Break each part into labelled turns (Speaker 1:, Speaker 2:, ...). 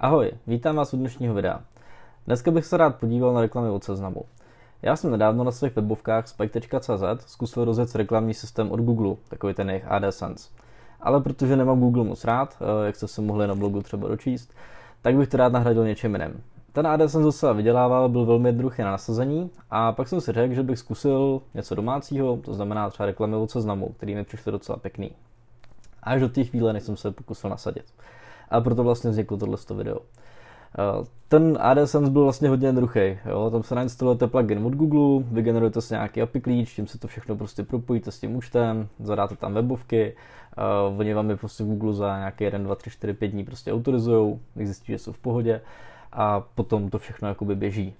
Speaker 1: Ahoj, vítám vás u dnešního videa. Dneska bych se rád podíval na reklamy od seznamu. Já jsem nedávno na svých webovkách spike.cz zkusil rozjet reklamní systém od Google, takový ten jejich AdSense. Ale protože nemám Google moc rád, eh, jak jste se mohli na blogu třeba dočíst, tak bych to rád nahradil něčím jiným. Ten AdSense docela vydělával, byl velmi jednoduchý na nasazení a pak jsem si řekl, že bych zkusil něco domácího, to znamená třeba reklamy od seznamu, který mi přišly docela pěkný. Až do té chvíle, než jsem se pokusil nasadit. A proto vlastně vzniklo tohle video. Ten AdSense byl vlastně hodně jednoduchý. Jo? Tam se nainstalujete plugin od Google, vygenerujete si nějaký API klíč, tím se to všechno prostě propojíte s tím účtem, zadáte tam webovky, uh, oni vám je prostě Google za nějaké 1, 2, 3, 4, 5 dní prostě autorizujou, zjistí, že jsou v pohodě a potom to všechno jakoby běží.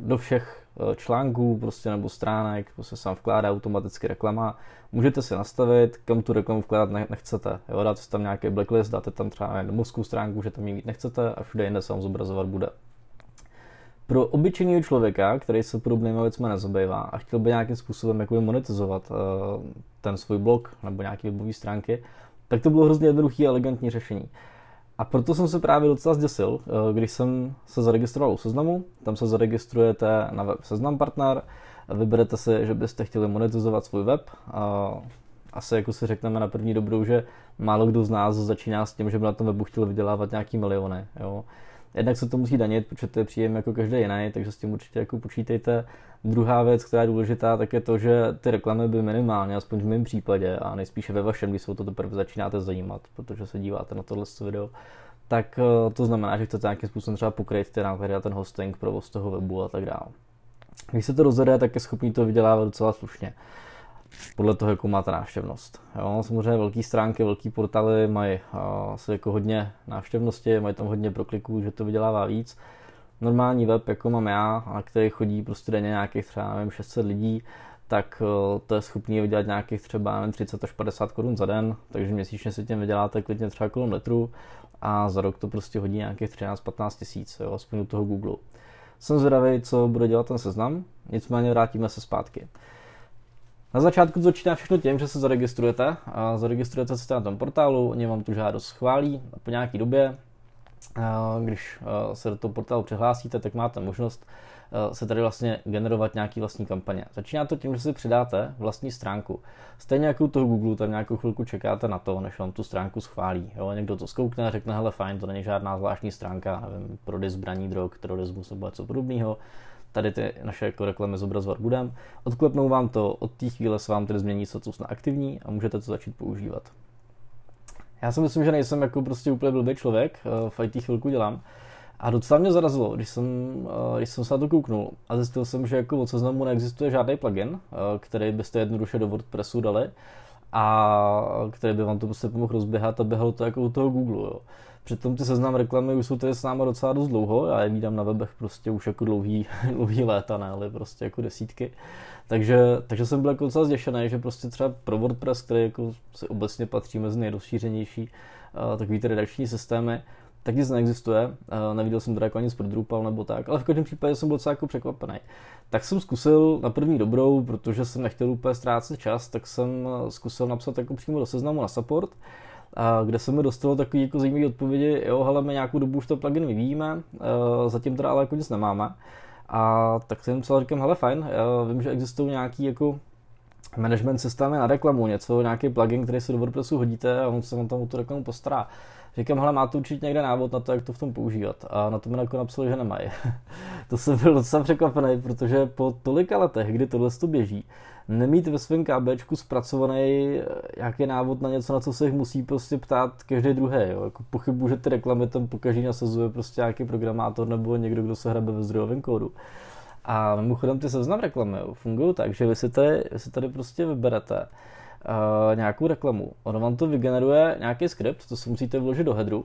Speaker 1: Do všech e, článků prostě nebo stránek prostě se vám vkládá automaticky reklama. Můžete si nastavit, kam tu reklamu vkládat nechcete. Jo, dáte tam nějaký blacklist, dáte tam třeba domovskou stránku, že tam ji mít nechcete a všude jinde se vám zobrazovat bude. Pro obyčejného člověka, který se podobnými věcmi nezabývá a chtěl by nějakým způsobem jakoby monetizovat uh, ten svůj blog nebo nějaké webové stránky, tak to bylo hrozně jednoduché a elegantní řešení. A proto jsem se právě docela zděsil, eh, když jsem se zaregistroval u seznamu. Tam se zaregistrujete na web Seznam Partner, vyberete si, že byste chtěli monetizovat svůj web. Asi jako si řekneme na první dobrou, že málo kdo z nás začíná s tím, že by na tom webu chtěl vydělávat nějaký miliony. Jo. Jednak se to musí danit, protože to je příjem jako každý jiný, takže s tím určitě jako počítejte. Druhá věc, která je důležitá, tak je to, že ty reklamy by minimálně, aspoň v mém případě, a nejspíše ve vašem, když se o to teprve začínáte zajímat, protože se díváte na tohle video, tak eh, to znamená, že chcete nějakým způsobem třeba pokryt ty náklady a ten hosting, provoz toho webu a tak dále. Když se to rozjede, tak je schopný to vydělávat docela slušně podle toho, jakou máte návštěvnost. Jo, samozřejmě velké stránky, velké portály mají asi jako hodně návštěvnosti, mají tam hodně prokliků, že to vydělává víc. Normální web, jako mám já, na který chodí prostě denně nějakých třeba nevím, 600 lidí, tak to je schopný vydělat nějakých třeba nevím, 30 až 50 korun za den, takže měsíčně si tím vyděláte klidně třeba kolem litru a za rok to prostě hodí nějakých 13-15 tisíc, jo, aspoň u toho Google. Jsem zvědavý, co bude dělat ten seznam, nicméně vrátíme se zpátky. Na začátku to začíná všechno tím, že se zaregistrujete a zaregistrujete se na tom portálu, oni vám tu žádost schválí a po nějaký době, když se do toho portálu přihlásíte, tak máte možnost se tady vlastně generovat nějaký vlastní kampaně. Začíná to tím, že si přidáte vlastní stránku. Stejně jako u toho Google, tam nějakou chvilku čekáte na to, než vám tu stránku schválí. Jo, někdo to zkoukne a řekne, hele fajn, to není žádná zvláštní stránka, nevím, prodej zbraní, drog, terorismus nebo něco podobného tady ty naše jako reklamy zobrazovat budem. Odklepnou vám to, od té chvíle se vám tedy změní status na aktivní a můžete to začít používat. Já si myslím, že nejsem jako prostě úplně blbý člověk, eh, v IT chvilku dělám. A docela mě zarazilo, když jsem, eh, když jsem se na to kouknul a zjistil jsem, že jako od seznamu neexistuje žádný plugin, eh, který byste jednoduše do WordPressu dali a který by vám to prostě pomohl rozběhat a běhalo to jako u toho Google. Jo. Přitom ty seznam reklamy už jsou tady s námi docela dost dlouho, já je vídám na webech prostě už jako dlouhý, dlouhý léta, ne, ale prostě jako desítky. Takže, takže jsem byl jako docela zděšený, že prostě třeba pro WordPress, který jako si obecně patří mezi nejrozšířenější uh, takový ty redakční systémy, tak nic neexistuje. Uh, neviděl jsem teda jako nic pro Drupal nebo tak, ale v každém případě jsem byl docela jako překvapený. Tak jsem zkusil na první dobrou, protože jsem nechtěl úplně ztrácet čas, tak jsem zkusil napsat jako přímo do seznamu na support a kde se mi dostalo takový jako zajímavé odpovědi, jo, hele, my nějakou dobu už to plugin vyvíjíme, uh, zatím teda ale jako nic nemáme. A tak jsem psal, říkám, hele, fajn, já vím, že existují nějaký jako management systémy na reklamu, něco, nějaký plugin, který si do WordPressu hodíte a on se vám tam o tu reklamu postará. Říkám, hele, máte určitě někde návod na to, jak to v tom používat. A na to mi jako napsali, že nemají. to jsem byl docela překvapený, protože po tolika letech, kdy tohle to běží, nemít ve svém KBčku zpracovaný nějaký návod na něco, na co se jich musí prostě ptát každý druhý. Jo. Jako pochybuji, že ty reklamy tam pokaždý nasazuje prostě nějaký programátor nebo někdo, kdo se hrabe ve zdrojovém kódu. A mimochodem ty seznam reklamy fungují tak, že vy si tady, vy si tady prostě vyberete uh, nějakou reklamu. Ono vám to vygeneruje nějaký skript, to si musíte vložit do headru.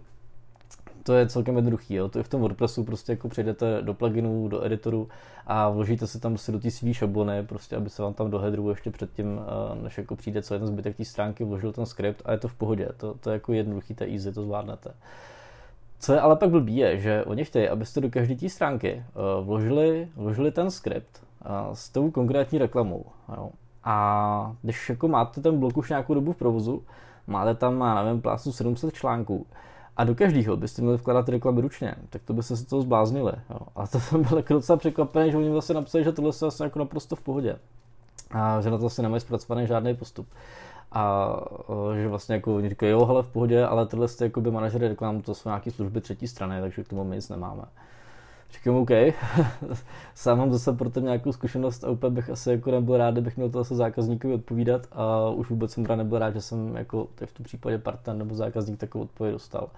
Speaker 1: To je celkem jednoduchý, jo. to je v tom WordPressu, prostě jako přejdete do pluginu, do editoru a vložíte si tam prostě do té svý šablony, prostě aby se vám tam do headru ještě předtím, uh, než jako přijde co jeden zbytek té stránky, vložil ten skript a je to v pohodě, to, to je jako jednoduchý, to je easy, to zvládnete. Co je ale pak blbý je, že oni chtějí, abyste do každé té stránky uh, vložili, vložili ten skript s tou konkrétní reklamou. Jo. A když jako máte ten blok už nějakou dobu v provozu, máte tam, já nevím, plástu 700 článků a do každého byste měli vkládat reklamy ručně, tak to byste se toho zbláznili. Jo. A to jsem byl jako docela překvapený, že oni vlastně napsali, že tohle je vlastně jako naprosto v pohodě. A že na to vlastně nemají zpracovaný žádný postup. A že vlastně jako oni říkají, jo, hele, v pohodě, ale tyhle jste jako by manažery reklam, to jsou nějaké služby třetí strany, takže k tomu my nic nemáme. Říkám, OK, sám mám zase pro to nějakou zkušenost a úplně bych asi jako nebyl rád, kdybych měl to zase zákazníkovi odpovídat a už vůbec jsem teda nebyl rád, že jsem jako v tom případě partner nebo zákazník takovou odpověď dostal.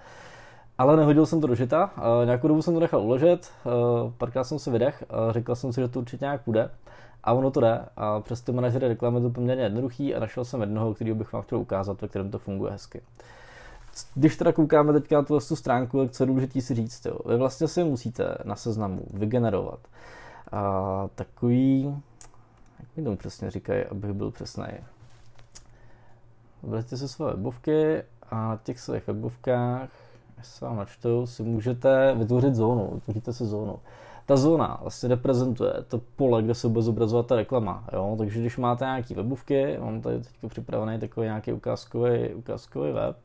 Speaker 1: Ale nehodil jsem to do žita, nějakou dobu jsem to nechal uložit, párkrát jsem se vydech, řekl jsem si, že to určitě nějak půjde. A ono to jde. A přes ty manažery reklamy to poměrně jednoduchý a našel jsem jednoho, který bych vám chtěl ukázat, ve kterém to funguje hezky. Když teda koukáme teďka na tuhle stránku, tak co je důležité si říct, jo. vy vlastně si musíte na seznamu vygenerovat a takový, jak mi tomu přesně říkají, abych byl přesný. Vyberete si své webovky a na těch svých webovkách, až se vám načtou, si můžete vytvořit zónu, vytvoříte si zónu ta zóna vlastně reprezentuje to pole, kde se bude zobrazovat ta reklama. Jo? Takže když máte nějaký webovky, mám tady teď připravený takový nějaký ukázkový, ukázkový web,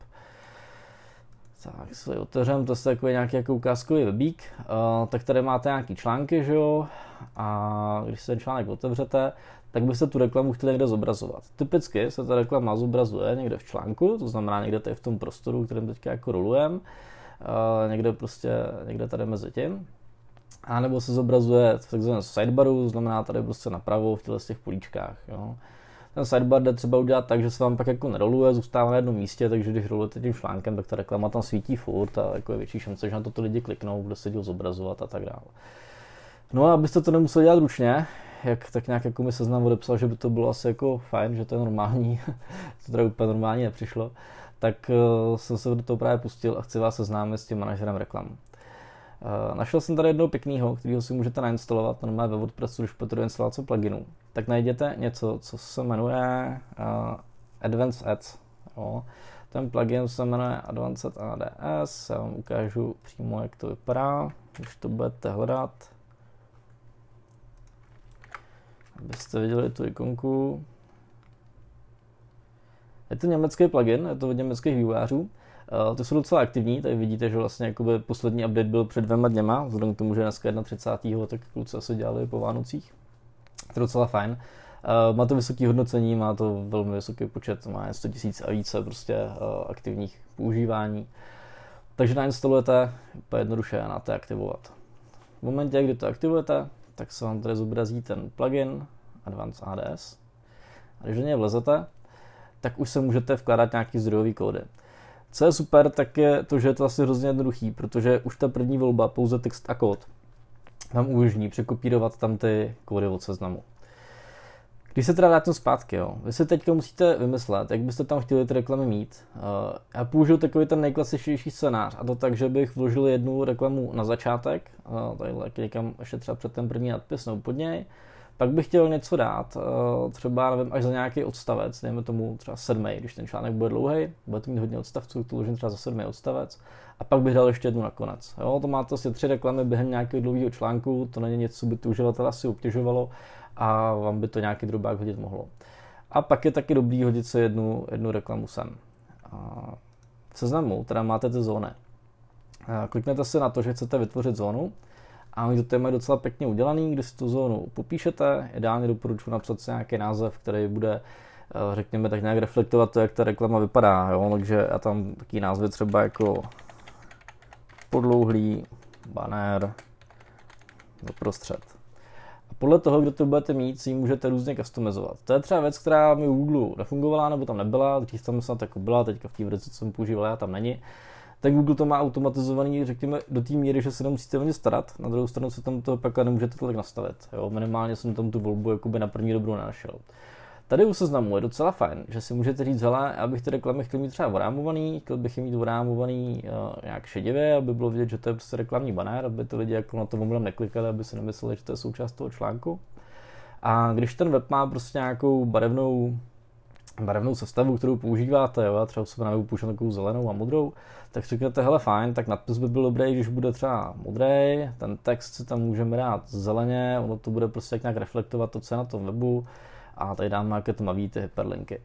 Speaker 1: tak si otevřem, to je takový nějaký jako ukázkový webík, uh, tak tady máte nějaký články, že jo, a když se ten článek otevřete, tak byste tu reklamu chtěli někde zobrazovat. Typicky se ta reklama zobrazuje někde v článku, to znamená někde tady v tom prostoru, kterým teďka jako rolujeme, uh, někde prostě, někde tady mezi tím. A nebo se zobrazuje v takzvaném sidebaru, znamená tady prostě napravo v těchto těch políčkách. Jo. Ten sidebar jde třeba udělat tak, že se vám pak jako neroluje, zůstává na jednom místě, takže když rolujete tím článkem, tak ta reklama tam svítí furt a jako je větší šance, že na to ty lidi kliknou, bude se díl zobrazovat a tak dále. No a abyste to nemuseli dělat ručně, jak tak nějak jako mi seznam odepsal, že by to bylo asi jako fajn, že to je normální, to teda úplně normálně nepřišlo, tak uh, jsem se do toho právě pustil a chci vás seznámit s tím manažerem reklam. Uh, našel jsem tady jednoho pěkného, kterého si můžete nainstalovat normálně ve WordPressu, když potřebujete instalace pluginů. Tak najděte něco, co se jmenuje uh, Advanced Ads. Jo. Ten plugin se jmenuje Advanced ADS, já vám ukážu přímo, jak to vypadá, když to budete hledat. Abyste viděli tu ikonku. Je to německý plugin, je to od německých vývojářů. Uh, ty jsou docela aktivní, tady vidíte, že vlastně jakoby poslední update byl před dvěma dněma, vzhledem k tomu, že dneska je 31. tak kluci asi dělali po Vánocích. To je docela fajn. Uh, má to vysoké hodnocení, má to velmi vysoký počet, má 100 000 a více prostě uh, aktivních používání. Takže nainstalujete, úplně jednoduše na to aktivovat. V momentě, kdy to aktivujete, tak se vám tady zobrazí ten plugin Advanced ADS. A když do něj vlezete, tak už se můžete vkládat nějaký zdrojový kódy. Co je super, tak je to, že je to asi hrozně jednoduchý, protože už ta první volba, pouze text a kód, vám umožní překopírovat tam ty kódy od seznamu. Když se teda dáte zpátky, jo, vy si teďka musíte vymyslet, jak byste tam chtěli ty reklamy mít. Uh, já použiju takový ten nejklasičnější scénář, a to tak, že bych vložil jednu reklamu na začátek, uh, tadyhle někam ještě třeba před ten první nadpis nebo pod něj, pak bych chtěl něco dát, eh, třeba nevím, až za nějaký odstavec, dejme tomu třeba sedmý, když ten článek bude dlouhý, budete mít hodně odstavců, to ložím třeba za sedmý odstavec, a pak bych dal ještě jednu nakonec. Jo, to máte asi tři reklamy během nějakého dlouhého článku, to není něco, co by tu uživatel asi obtěžovalo a vám by to nějaký drobák hodit mohlo. A pak je taky dobrý hodit se jednu, jednu reklamu sem. v seznamu teda máte ty zóny. Kliknete se na to, že chcete vytvořit zónu, a oni to téma je docela pěkně udělaný, když si tu zónu popíšete, ideálně doporučuji napsat si nějaký název, který bude eh, řekněme tak nějak reflektovat to, jak ta reklama vypadá, jo? takže já tam taký názvy třeba jako podlouhlý banner doprostřed. A podle toho, kdo to budete mít, si ji můžete různě customizovat. To je třeba věc, která mi u Google nefungovala, nebo tam nebyla, dřív tam snad jako byla, teďka v té verzi, co jsem používal, já tam není tak Google to má automatizovaný, řekněme, do té míry, že se nemusíte o ně starat. Na druhou stranu se tam to pak nemůžete to tak nastavit. Jo? Minimálně jsem tam tu volbu jakoby na první dobrou nenašel. Tady u seznamu je docela fajn, že si můžete říct, hele, já bych ty reklamy chtěl mít třeba orámovaný, chtěl bych je mít orámovaný uh, nějak šedivě, aby bylo vidět, že to je prostě reklamní banner, aby ty lidi jako na to mobilem neklikali, aby si nemysleli, že to je součást toho článku. A když ten web má prostě nějakou barevnou barevnou sestavu, kterou používáte, jo, třeba se na používám takovou zelenou a modrou, tak řeknete, hele fajn, tak nadpis by byl dobrý, když bude třeba modrý, ten text si tam můžeme dát zeleně, ono to bude prostě nějak reflektovat to, co je na tom webu a tady dáme nějaké tmavý ty hyperlinky.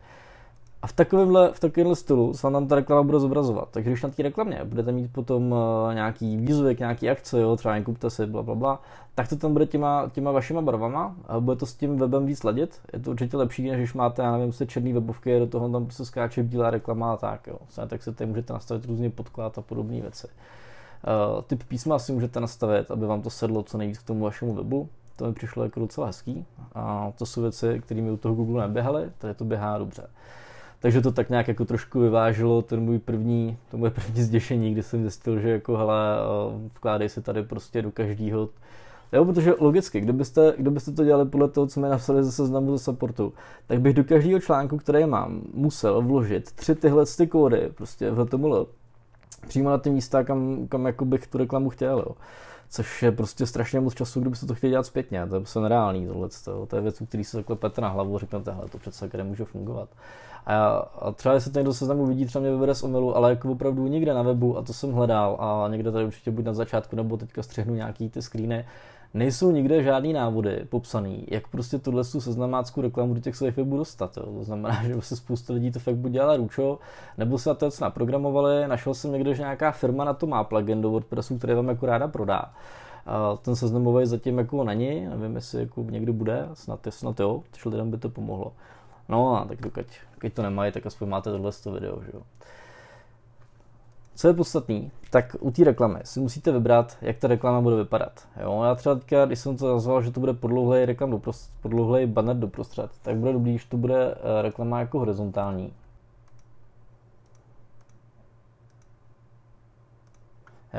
Speaker 1: A v takovémhle, v takovémhle stylu se vám tam ta reklama bude zobrazovat. Takže když na té reklamě budete mít potom uh, nějaký výzvy, nějaký akce, jo, třeba kupte si, bla, bla, bla, tak to tam bude těma, těma vašima barvama a bude to s tím webem víc ladit. Je to určitě lepší, než když máte, já nevím, se černý webovky, do toho tam se skáče bílá reklama a tak, jo. Tak se tady můžete nastavit různě podklad a podobné věci. Uh, typ písma si můžete nastavit, aby vám to sedlo co nejvíc k tomu vašemu webu. To mi přišlo jako docela hezký. A to jsou věci, kterými u toho Google neběhaly, tady to běhá dobře. Takže to tak nějak jako trošku vyvážilo ten můj první, to moje první zděšení, kdy jsem zjistil, že jako hele, eh, vkládej se tady prostě do každého Jo, protože logicky, kdybyste, kdybyste to dělali podle toho, co mi napsali ze seznamu ze supportu, tak bych do každého článku, který mám, musel vložit tři tyhle ty kódy, prostě v HTML, přímo na ty místa, kam, kam jako bych tu reklamu chtěl. Jo. Což je prostě strašně moc času, kdybyste to chtěli dělat zpětně. To je prostě nereálný tohle. To je věc, který se zaklepete na hlavu a řeknete, hele, to přece kde může fungovat. A, a třeba jestli to někdo seznamu vidí, třeba mě vybere z omylu, ale jako opravdu nikde na webu, a to jsem hledal, a někde tady určitě buď na začátku, nebo teďka střihnu nějaký ty screeny, nejsou nikde žádný návody popsaný, jak prostě tuhle seznamáckou reklamu do těch svých webů dostat. Jo. To znamená, že se spousta lidí to fakt buď dělala ručo, nebo se na to naprogramovali, našel jsem někde, že nějaká firma na to má plugin do WordPressu, který vám jako ráda prodá. A ten seznamový zatím jako není, nevím, jestli jako někdy bude, snad, snad jo, takže lidem by to pomohlo. No a tak dokud, když to nemají, tak aspoň máte tohle video, že jo. Co je podstatný, tak u té reklamy si musíte vybrat, jak ta reklama bude vypadat. Jo, já třeba teďka, když jsem to nazval, že to bude podlouhlej reklam doprost, podlouhlej banner doprostřed, tak bude dobrý, když to bude eh, reklama jako horizontální.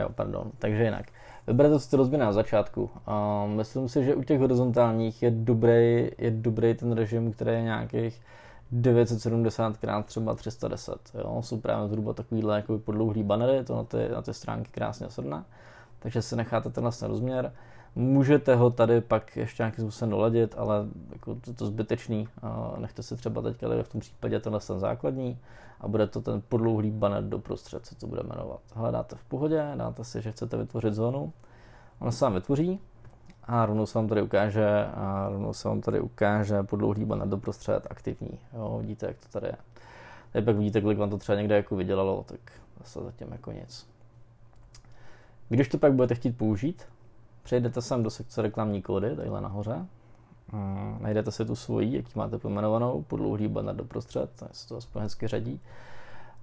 Speaker 1: Jo, pardon, takže jinak. Vyberete si to rozběr na začátku. Uh, myslím si, že u těch horizontálních je dobrý, je dobrý ten režim, který je nějakých 970 x třeba 310. Jo? Jsou právě zhruba takovýhle jako podlouhlý bannery, to na ty, na ty stránky krásně sedne. Takže si necháte ten vlastně rozměr. Můžete ho tady pak ještě nějakým způsobem doladit, ale jako to, to zbytečný. Nechte si třeba teď v tom případě tenhle ten základní a bude to ten podlouhlý banner doprostřed, co to bude jmenovat. Hledáte v pohodě, dáte si, že chcete vytvořit zónu. Ono se vám vytvoří, a rovnou se vám tady ukáže, a rovnou se vám tady ukáže podlouhlý banner doprostřed aktivní. Jo, vidíte, jak to tady je. Tady pak vidíte, kolik vám to třeba někde jako vydělalo, tak zase zatím jako nic. Když to pak budete chtít použít, přejdete sem do sekce reklamní kódy, tadyhle nahoře, a najdete si tu svoji, jaký máte pojmenovanou, podlouhlý banner doprostřed, tak se to aspoň hezky řadí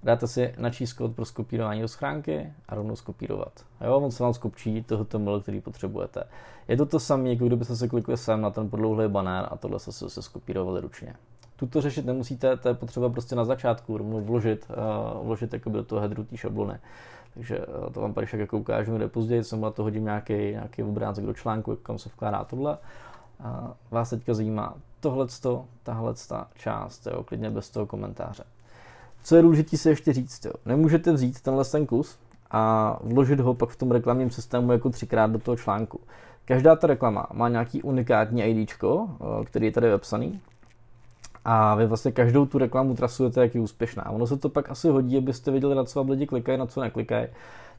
Speaker 1: dáte si načíst kód pro skopírování do schránky a rovnou skopírovat. Jo, on se vám skopčí toho toml, který potřebujete. Je to to samé, jako kdybyste se klikli sem na ten podlouhlý banner a tohle se, se skopírovali ručně. Tuto řešit nemusíte, to je potřeba prostě na začátku rovnou vložit, uh, vložit jakoby do toho headru té šablony. Takže uh, to vám pak jako ukážu někde později, jsem na to hodím nějaký, nějaký obrázek do článku, kam se vkládá tohle. Uh, vás teďka zajímá tohleto, tahle část, jo, klidně bez toho komentáře. Co je důležité si ještě říct, jo. nemůžete vzít tenhle ten kus a vložit ho pak v tom reklamním systému jako třikrát do toho článku. Každá ta reklama má nějaký unikátní ID, eh, který je tady vepsaný a vy vlastně každou tu reklamu trasujete, jak je úspěšná. Ono se to pak asi hodí, abyste viděli, na co vám lidi klikají, na co neklikají.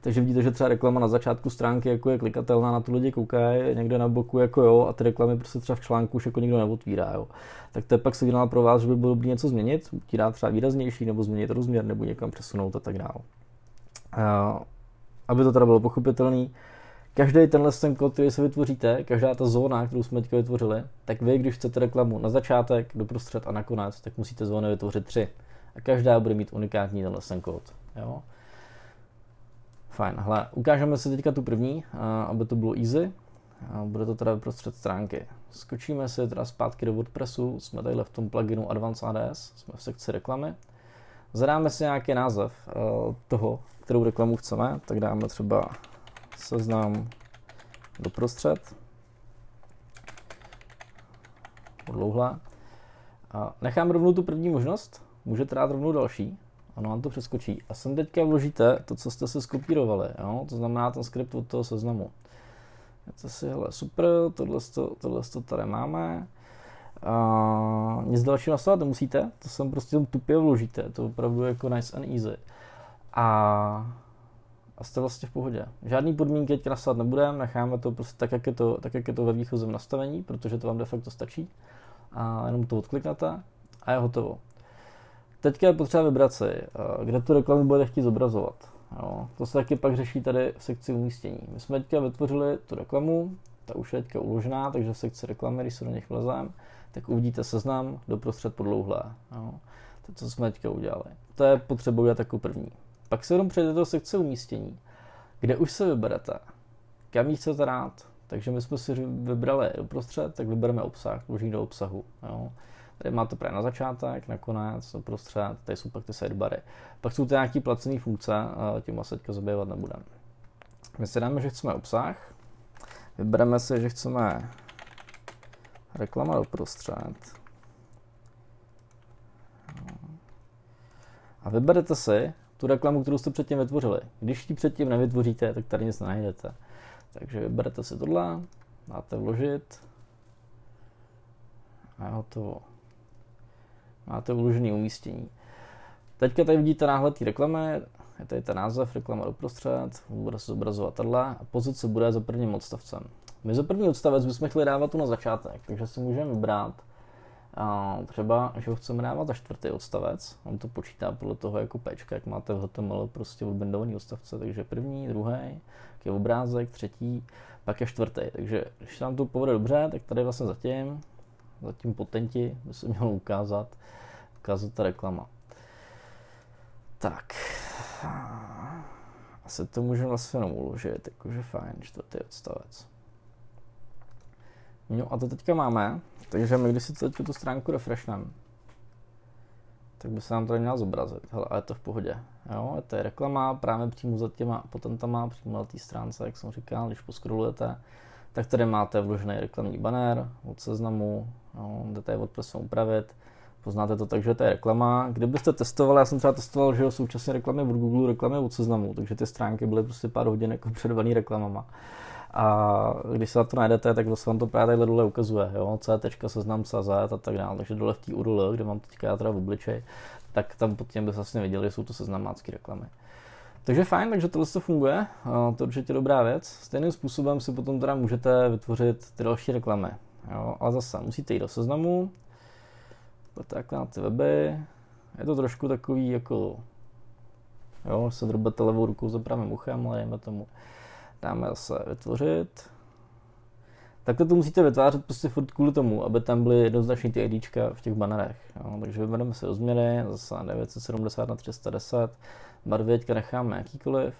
Speaker 1: Takže vidíte, že třeba reklama na začátku stránky jako je klikatelná, na tu lidi koukají, někde na boku jako jo, a ty reklamy prostě třeba v článku už jako nikdo neotvírá. Jo. Tak to je pak signál pro vás, že by bylo dobré něco změnit, dát třeba výraznější, nebo změnit rozměr, nebo někam přesunout a tak dále. aby to teda bylo pochopitelný, každý tenhle ten kód, který si vytvoříte, každá ta zóna, kterou jsme teď vytvořili, tak vy, když chcete reklamu na začátek, doprostřed a nakonec, tak musíte zóny vytvořit tři. A každá bude mít unikátní tenhle ten kód. Jo? Fajn, hle, ukážeme si teďka tu první, aby to bylo easy. Bude to teda vyprostřed stránky. Skočíme si teda zpátky do WordPressu, jsme tady v tom pluginu Advanced ADS, jsme v sekci reklamy. Zadáme si nějaký název toho, kterou reklamu chceme, tak dáme třeba seznam doprostřed, podlouhlá. A nechám rovnou tu první možnost, můžete dát rovnou další, ono vám to přeskočí. A sem teďka vložíte to, co jste se skopírovali, jo? to znamená ten skript od toho seznamu. To si, hele, super, tohle, to, tohle to tady máme. A nic dalšího nastavovat nemusíte, to sem prostě tupě vložíte, to opravdu jako nice and easy. A a jste vlastně v pohodě. Žádný podmínky teď nastavovat nebudeme, necháme to prostě tak, jak je to, tak, jak je to ve výchozím nastavení, protože to vám de facto stačí. A jenom to odkliknete a je hotovo. Teďka je potřeba vybrat si, kde tu reklamu budete chtít zobrazovat. Jo. To se taky pak řeší tady v sekci umístění. My jsme teďka vytvořili tu reklamu, ta už je teďka uložená, takže v sekci reklamy, když se do nich vlezem, tak uvidíte seznam doprostřed podlouhlé. Jo. To, co jsme teďka udělali. To je potřeba udělat jako první. Pak se jenom přejdete do sekce umístění, kde už se vyberete, kam jí chcete rád. Takže my jsme si vybrali uprostřed, tak vybereme obsah, vložení do obsahu. Jo. Tady máte právě na začátek, na konec, uprostřed, tady jsou pak ty sidebary. Pak jsou to nějaké placené funkce, tím se teďka zabývat nebudeme. My si dáme, že chceme obsah, vybereme si, že chceme reklama do prostřed. A vyberete si tu reklamu, kterou jste předtím vytvořili. Když ji předtím nevytvoříte, tak tady nic najdete. Takže vyberete si tohle, máte vložit a je hotovo. Máte vložený umístění. Teďka tady vidíte náhled té reklamy, je tady ten název, reklama doprostřed, bude se zobrazovat tohle a pozice bude za prvním odstavcem. My za první odstavec bychom chtěli dávat tu na začátek, takže si můžeme vybrat a třeba, že ho chceme dávat za čtvrtý odstavec. On to počítá podle toho jako pečka, jak máte v HTML prostě odbendovaný odstavce, takže první, druhý, je obrázek, třetí, pak je čtvrtý. Takže když nám to povede dobře, tak tady vlastně zatím, zatím potenti by se mělo ukázat, ukázat ta reklama. Tak. Asi to můžeme vlastně jenom uložit, jakože fajn, čtvrtý odstavec. No a to teďka máme, takže my když si teď tu stránku refreshneme, tak by se nám tady měla zobrazit. Hele, a je to v pohodě. Jo, to je reklama právě přímo za těma patentama, přímo na té stránce, jak jsem říkal, když poskrolujete, tak tady máte vložený reklamní banner od seznamu, jo, jdete je WordPressu upravit, poznáte to tak, že to je reklama. Kdybyste testovali, já jsem třeba testoval, že jo, současně reklamy od Google, reklamy od seznamu, takže ty stránky byly prostě pár hodin jako předovaný reklamama. A když se na to najdete, tak vlastně vám to právě takhle dole ukazuje, jo, seznam CZ a tak dále. Takže dole v té URL, kde mám teďka já teda v obličej, tak tam pod tím byste vlastně viděli, že jsou to seznamácké reklamy. Takže fajn, takže tohle to funguje, to je určitě dobrá věc. Stejným způsobem si potom teda můžete vytvořit ty další reklamy. Jo, ale zase musíte jít do seznamu, takhle na ty weby. Je to trošku takový jako, jo, se drbete levou rukou za pravým uchem, ale dejme tomu dáme zase vytvořit. Takhle to musíte vytvářet prostě furt kvůli tomu, aby tam byly jednoznačně ty IDčka v těch banerech. Jo. Takže vybereme si o změny, zase 970 na 310, barvy teďka necháme jakýkoliv.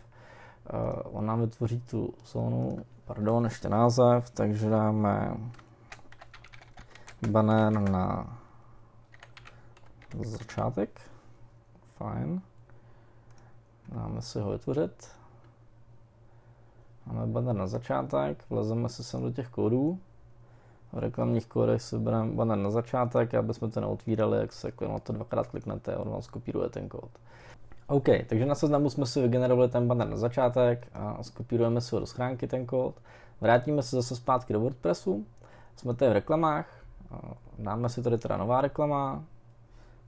Speaker 1: Uh, on nám vytvoří tu zónu, pardon, ještě název, takže dáme banner na začátek. Fajn. Dáme si ho vytvořit. Máme banner na začátek, vlezeme se sem do těch kódů. V reklamních kódech si bereme banner na začátek, aby jsme to neotvírali, jak se na to dvakrát kliknete a on vám skopíruje ten kód. OK, takže na seznamu jsme si vygenerovali ten banner na začátek a skopírujeme si ho do schránky ten kód. Vrátíme se zase zpátky do WordPressu, jsme tady v reklamách, dáme si tady teda nová reklama,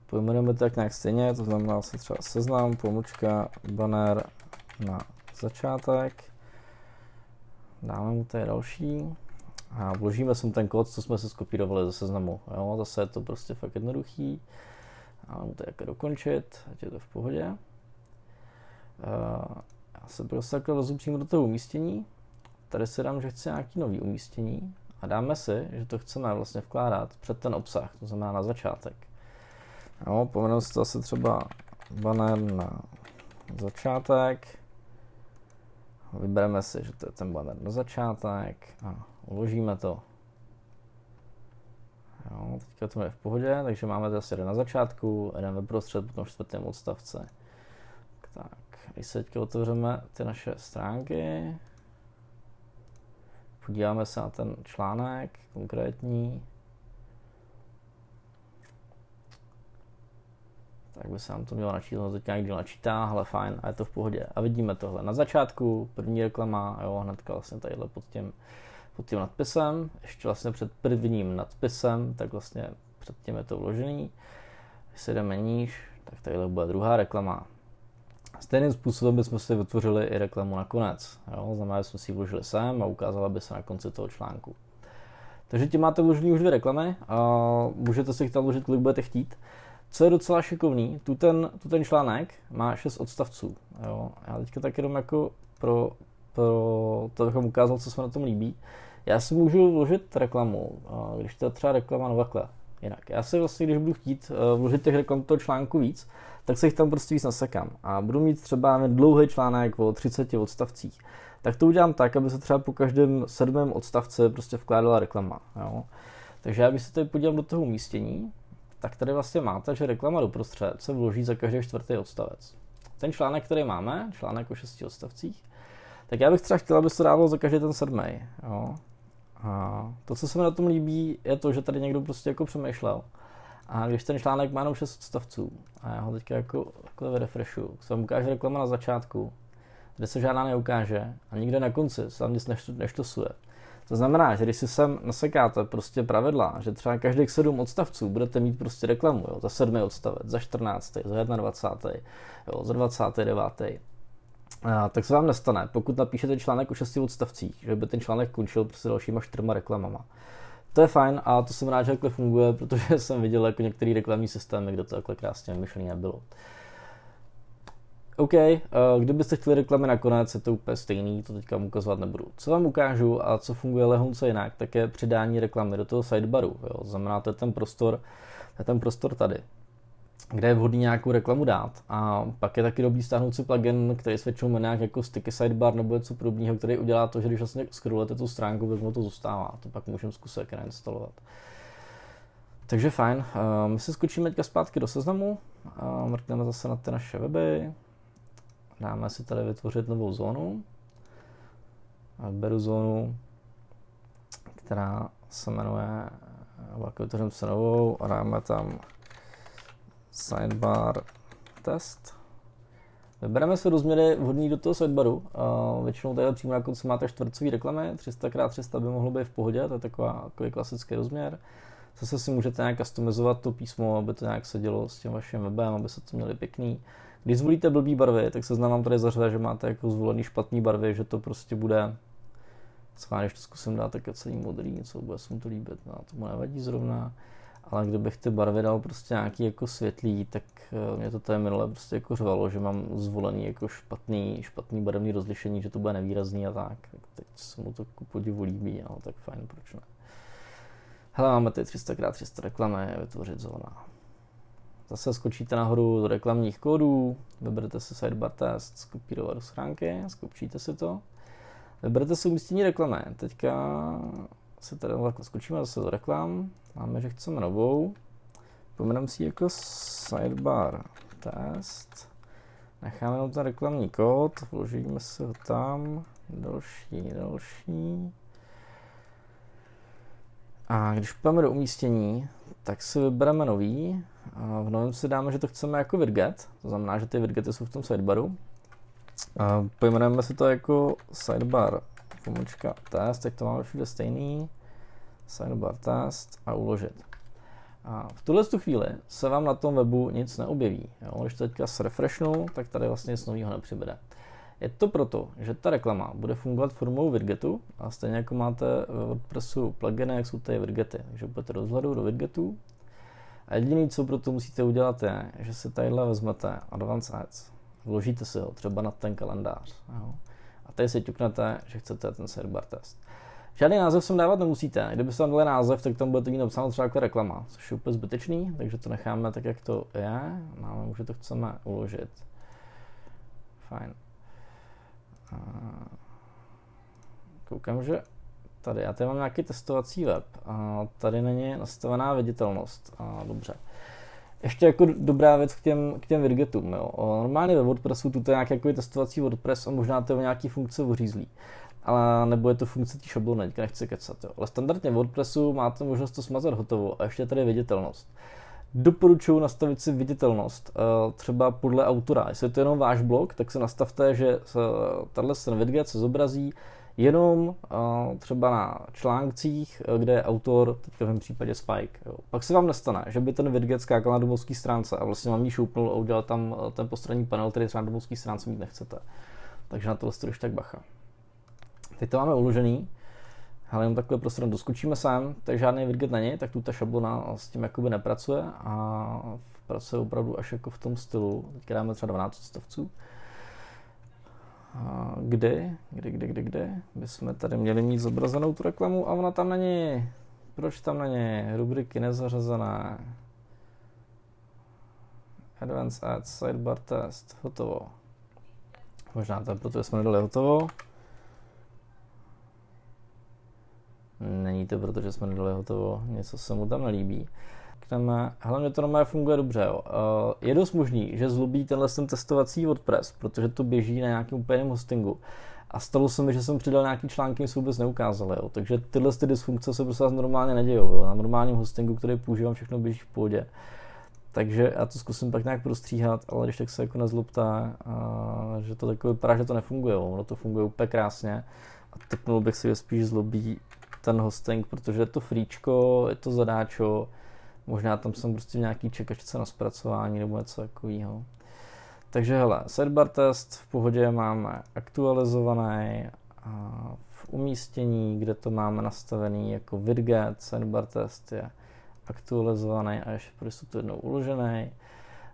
Speaker 1: pojmenujeme to tak nějak stejně, to znamená se třeba seznam, pomůčka, banner na začátek dáme mu tady další a vložíme sem ten kód, co jsme se skopírovali ze seznamu. Jo, zase je to prostě fakt jednoduchý. A mu to jako dokončit, ať je to v pohodě. Uh, já se prostě takhle rozupřím do toho umístění. Tady si dám, že chci nějaký nový umístění a dáme si, že to chceme vlastně vkládat před ten obsah, to znamená na začátek. Jo, pomenu si to asi třeba banner na začátek, Vybereme si, že to je ten banner na začátek a uložíme to. Jo, teďka to je v pohodě, takže máme zase jeden na začátku, jeden ve prostřed, potom v čtvrtém odstavce. Tak, když se teďka otevřeme ty naše stránky, podíváme se na ten článek konkrétní, tak by se nám to mělo načítat, teď nějak načítá, ale fajn, a je to v pohodě. A vidíme tohle na začátku, první reklama, jo, hnedka vlastně tadyhle pod tím, pod tím nadpisem, ještě vlastně před prvním nadpisem, tak vlastně před tím je to vložený. Když se jdeme níž, tak tadyhle bude druhá reklama. Stejným způsobem bychom si vytvořili i reklamu nakonec. Jo? Znamená, že jsme si ji vložili sem a ukázala by se na konci toho článku. Takže tím máte vložený už dvě reklamy a můžete si jich tam vložit, kolik budete chtít. Co je docela šikovný, tu ten, tu ten článek má 6 odstavců. Jo. Já teďka tak jenom jako pro, pro to, abychom ukázal, co se na tom líbí. Já si můžu vložit reklamu, když to je třeba reklama Novakle. Jinak, já si vlastně, když budu chtít eh, vložit těch reklam toho článku víc, tak se jich tam prostě víc nasekám. A budu mít třeba dlouhý článek o 30 odstavcích. Tak to udělám tak, aby se třeba po každém sedmém odstavci prostě vkládala reklama. Jo? Takže já bych se tady podíval do toho umístění, tak tady vlastně máte, že reklama doprostřed se vloží za každý čtvrtý odstavec. Ten článek, který máme, článek o šesti odstavcích, tak já bych třeba chtěl, aby se dávalo za každý ten sedmý. Jo? A to, co se mi na tom líbí, je to, že tady někdo prostě jako přemýšlel. A když ten článek má jenom 6 odstavců, a já ho teďka jako takhle refreshu, se vám ukáže reklama na začátku, kde se žádná neukáže a nikde na konci se tam nic neštosuje. To znamená, že když si sem nasekáte prostě pravidla, že třeba každých sedm odstavců budete mít prostě reklamu, jo, za sedmý odstavec, za 14., za 21., jo, za 29., a, tak se vám nestane, pokud napíšete článek o šesti odstavcích, že by ten článek končil prostě dalšíma čtyřma reklamama. To je fajn a to jsem rád, že takhle funguje, protože jsem viděl jako některé reklamní systémy, kde to takhle krásně myšlené nebylo. OK, uh, kdybyste chtěli reklamy nakonec, je to úplně stejný, to teďka vám ukazovat nebudu. Co vám ukážu a co funguje lehonce jinak, tak je přidání reklamy do toho sidebaru. Jo. Znamená, to je ten prostor, to je ten prostor tady kde je vhodný nějakou reklamu dát. A pak je taky dobrý stáhnout si plugin, který se většinou jmenuje jako sticky sidebar nebo něco podobného, který udělá to, že když vlastně scrollujete tu stránku, tak mu to zůstává. To pak můžeme zkusit reinstalovat. Takže fajn. Uh, my se skočíme teďka zpátky do seznamu, uh, mrkneme zase na ty naše weby, dáme si tady vytvořit novou zónu. A beru zónu, která se jmenuje, pak vytvořím se novou a dáme tam sidebar test. Vybereme si rozměry vhodný do toho sidebaru. Většinou tady přímo na konci máte čtvrcový reklamy, 300x300 by mohlo být v pohodě, to je taková, takový klasický rozměr. Zase si můžete nějak customizovat to písmo, aby to nějak sedělo s tím vaším webem, aby se to měli pěkný. Když zvolíte blbý barvy, tak se znám tady zařve, že máte jako zvolený špatný barvy, že to prostě bude Schválně, když to zkusím dát tak celý modrý, něco bude se mu to líbit, no, tomu nevadí zrovna ale kdybych ty barvy dal prostě nějaký jako světlý, tak eh, mě to tady minule prostě jako řvalo, že mám zvolený jako špatný, špatný barevný rozlišení, že to bude nevýrazný a tak. Teď se mu to ku podivu líbí, no tak fajn, proč ne. Hele, máme tady 300x300 reklamy, vytvořit zóna. Zase skočíte nahoru do reklamních kódů, vyberete si sidebar test, skopírovat do schránky, skopčíte si to. Vyberete si umístění reklamy. Teďka se tady takhle skočíme zase do reklam. Máme, že chceme novou. Pomeneme si jako sidebar test. Necháme tam ten reklamní kód, vložíme si ho tam. Další, další. A když půjdeme do umístění, tak si vybereme nový. A v novém si dáme, že to chceme jako widget, to znamená, že ty widgety jsou v tom sidebaru. A pojmenujeme si to jako sidebar pomočka test, tak to máme všude stejný sidebar test a uložit. A v tuhle tu chvíli se vám na tom webu nic neobjeví. Jo? Když teďka refreshnu, tak tady vlastně nic nového nepřibude. Je to proto, že ta reklama bude fungovat formou widgetu a stejně jako máte ve WordPressu pluginy, jak jsou tady widgety. Takže budete do vzhledu do widgetů a jediné, co pro to musíte udělat, je, že si tadyhle vezmete Advanced Ads, vložíte si ho třeba na ten kalendář. Jo? A tady si ťuknete, že chcete ten sidebar test. Žádný název sem dávat nemusíte. Kdyby tam dali název, tak tam budete mít napsáno třeba jako reklama, což je úplně zbytečný, takže to necháme tak, jak to je. Máme, že to chceme uložit. Fajn. Koukám, že tady, já tady mám nějaký testovací web a tady není nastavená viditelnost. A dobře. Ještě jako dobrá věc k těm, k těm widgetům. Jo. Normálně ve WordPressu tu je nějaký jako testovací WordPress a možná to je nějaký funkce ořízlý ale nebo je to funkce té šablony, teďka nechci kecat. Jo. Ale standardně v WordPressu máte možnost to smazat hotovo a ještě tady viditelnost. Doporučuji nastavit si viditelnost, eh, třeba podle autora. Jestli je to jenom váš blog, tak se nastavte, že tahle ten widget se zobrazí jenom eh, třeba na článcích, eh, kde je autor, teďka v mém případě Spike. Jo. Pak se vám nestane, že by ten widget skákal na domovské stránce a vlastně vám ji šoupnul a udělal tam ten postranní panel, který třeba na domovské stránce mít nechcete. Takže na to trošku tak bacha. Teď to máme uložený. Ale jenom takhle prostě doskočíme sem, tak žádný widget není, tak tu ta šablona s tím jakoby nepracuje a pracuje opravdu až jako v tom stylu. Teď dáme třeba 12 odstavců. Kdy, kdy, kdy, kdy, kdy bychom tady měli mít zobrazenou tu reklamu a ona tam není. Proč tam není? Rubriky nezařazené. Advanced Ads, Sidebar Test, hotovo. Možná to je proto, že jsme nedali hotovo. Není to proto, že jsme nedali hotovo, něco se mu tam nelíbí. Jdeme, hlavně to normálně funguje dobře. Jo. Eh, je dost možný, že zlobí tenhle ten testovací WordPress, protože to běží na nějakém úplně hostingu. A stalo se mi, že jsem přidal nějaký články, se vůbec neukázaly. Jo. Takže tyhle ty dysfunkce se prostě normálně nedějou. Na normálním hostingu, který používám, všechno běží v pohodě. Takže já to zkusím pak nějak prostříhat, ale když tak se jako nezlobte, že to takové vypadá, že to nefunguje. Ono to funguje úplně krásně. A typnul bych si, že spíš zlobí ten hosting, protože je to fríčko, je to zadáčo, možná tam jsem prostě v nějaký čekačce na zpracování nebo něco takového. Takže hele, sidebar test v pohodě máme aktualizovaný a v umístění, kde to máme nastavený jako widget, sidebar test je aktualizovaný a ještě prostě to jednou uložený.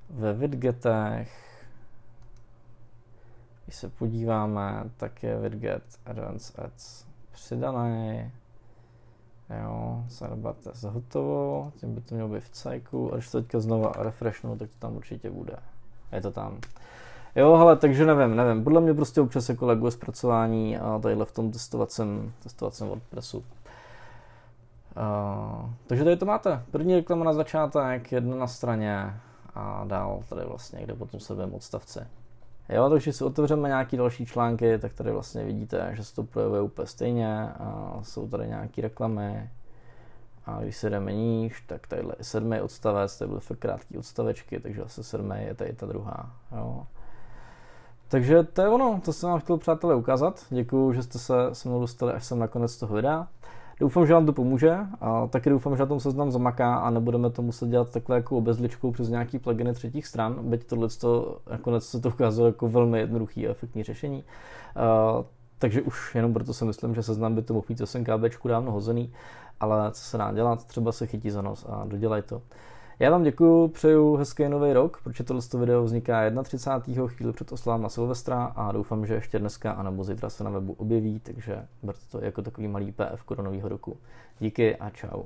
Speaker 1: Ve widgetech, když se podíváme, tak je widget Advanced Ads přidaný. Jo, test hotovo, tím by to mělo být v cajku a když to teďka znova refreshnu, tak to tam určitě bude. Je to tam. Jo, ale takže nevím, nevím. Podle mě prostě občas jako laguje zpracování a tadyhle v tom testovacím, testovacím WordPressu. Uh, takže tady to máte. První reklama na začátek, jedna na straně a dál tady vlastně, kde potom se vím odstavci. Jo, takže si otevřeme nějaký další články, tak tady vlastně vidíte, že se to projevuje úplně stejně a jsou tady nějaké reklamy. A když se jdeme níž, tak tadyhle je sedmý odstavec, tady byly fakt krátký odstavečky, takže zase sedmý je tady ta druhá. Jo. Takže to je ono, to jsem vám chtěl přátelé ukázat. Děkuji, že jste se se mnou dostali až sem na konec toho videa. Doufám, že vám to pomůže a taky doufám, že na tom seznam zamaká a nebudeme to muset dělat takhle jako obezličkou přes nějaký pluginy třetích stran, byť tohle to, nakonec se to ukázalo jako velmi jednoduchý a efektní řešení. Uh, takže už jenom proto si myslím, že seznam by to mohl být SNKBčku dávno hozený, ale co se dá dělat, třeba se chytí za nos a dodělaj to. Já vám děkuji, přeju hezký nový rok, protože tohle video vzniká 31. chvíli před oslám na Silvestra a doufám, že ještě dneska a nebo zítra se na webu objeví, takže berte to jako takový malý PF do nového roku. Díky a čau.